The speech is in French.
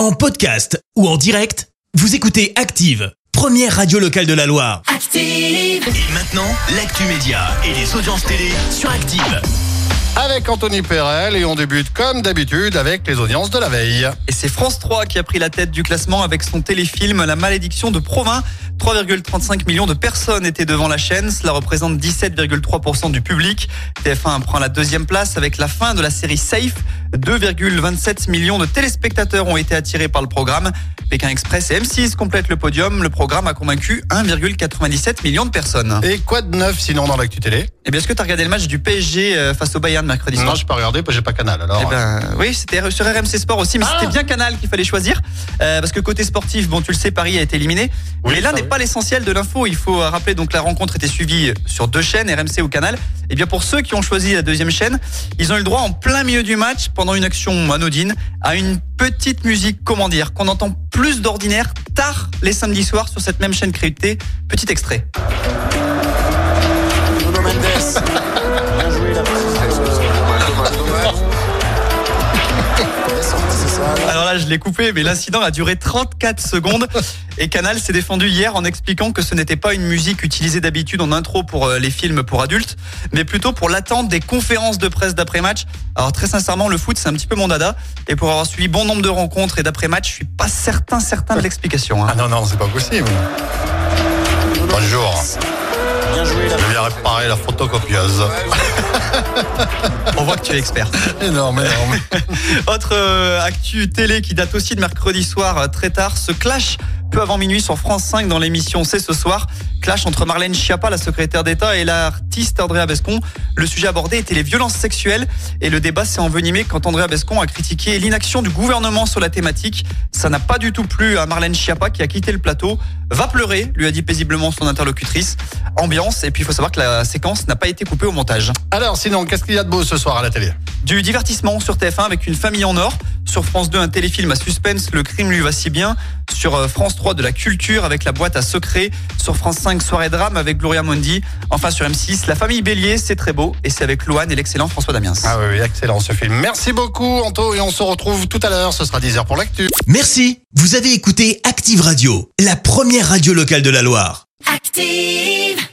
En podcast ou en direct, vous écoutez Active, première radio locale de la Loire. Active. Et maintenant, l'actu média et les audiences télé sur Active. avec Anthony Perel et on débute comme d'habitude avec les audiences de la veille. Et c'est France 3 qui a pris la tête du classement avec son téléfilm La malédiction de Provins. 3,35 millions de personnes étaient devant la chaîne. Cela représente 17,3% du public. TF1 prend la deuxième place avec la fin de la série Safe. 2,27 millions de téléspectateurs ont été attirés par le programme. Pékin Express et M6 complètent le podium. Le programme a convaincu 1,97 million de personnes. Et quoi de neuf sinon dans l'actu télé? Et bien, est-ce que tu as regardé le match du PSG euh, face au Bayern mercredi soir? Non, je pas regardé, j'ai pas canal alors. Eh ben, oui, c'était sur RMC Sport aussi, mais Ah c'était bien Canal qu'il fallait choisir. Euh, parce que côté sportif, bon, tu le sais, Paris a été éliminé. Oui, mais là ça, n'est oui. pas l'essentiel de l'info. Il faut euh, rappeler donc la rencontre était suivie sur deux chaînes, RMC ou Canal. Et bien pour ceux qui ont choisi la deuxième chaîne, ils ont eu le droit en plein milieu du match, pendant une action anodine, à une petite musique, comment dire, qu'on entend plus d'ordinaire tard les samedis soirs sur cette même chaîne cryptée. Petit extrait. Je l'ai coupé, mais l'incident a duré 34 secondes. Et Canal s'est défendu hier en expliquant que ce n'était pas une musique utilisée d'habitude en intro pour euh, les films pour adultes, mais plutôt pour l'attente des conférences de presse d'après-match. Alors très sincèrement, le foot, c'est un petit peu mon dada. Et pour avoir suivi bon nombre de rencontres et d'après-match, je suis pas certain, certain de l'explication. hein. Ah non, non, c'est pas possible. Bonjour. Je viens réparer la photocopieuse. On voit que tu es expert. énorme, énorme. Autre euh, actu télé qui date aussi de mercredi soir euh, très tard, ce clash peu avant minuit sur France 5 dans l'émission C'est ce soir. Clash entre Marlène Schiappa, la secrétaire d'État, et l'artiste Andrea Bescon. Le sujet abordé était les violences sexuelles et le débat s'est envenimé quand Andrea Bescon a critiqué l'inaction du gouvernement sur la thématique. Ça n'a pas du tout plu à Marlène Schiappa qui a quitté le plateau. Va pleurer, lui a dit paisiblement son interlocutrice. Ambiance, et puis il faut savoir que la séquence n'a pas été coupée au montage. Alors sinon, qu'est-ce qu'il y a de beau ce soir à la télé? Du divertissement sur TF1 avec une famille en or. Sur France 2, un téléfilm à suspense, Le crime lui va si bien. Sur euh, France 3, de la culture avec la boîte à secrets. Sur France 5, soirée drame avec Gloria Mondi. Enfin sur M6, La famille Bélier, c'est très beau. Et c'est avec Louane et l'excellent François Damiens. Ah oui, oui, excellent ce film. Merci beaucoup Anto et on se retrouve tout à l'heure, ce sera 10h pour l'actu. Merci, vous avez écouté Active Radio, la première radio locale de la Loire. Active.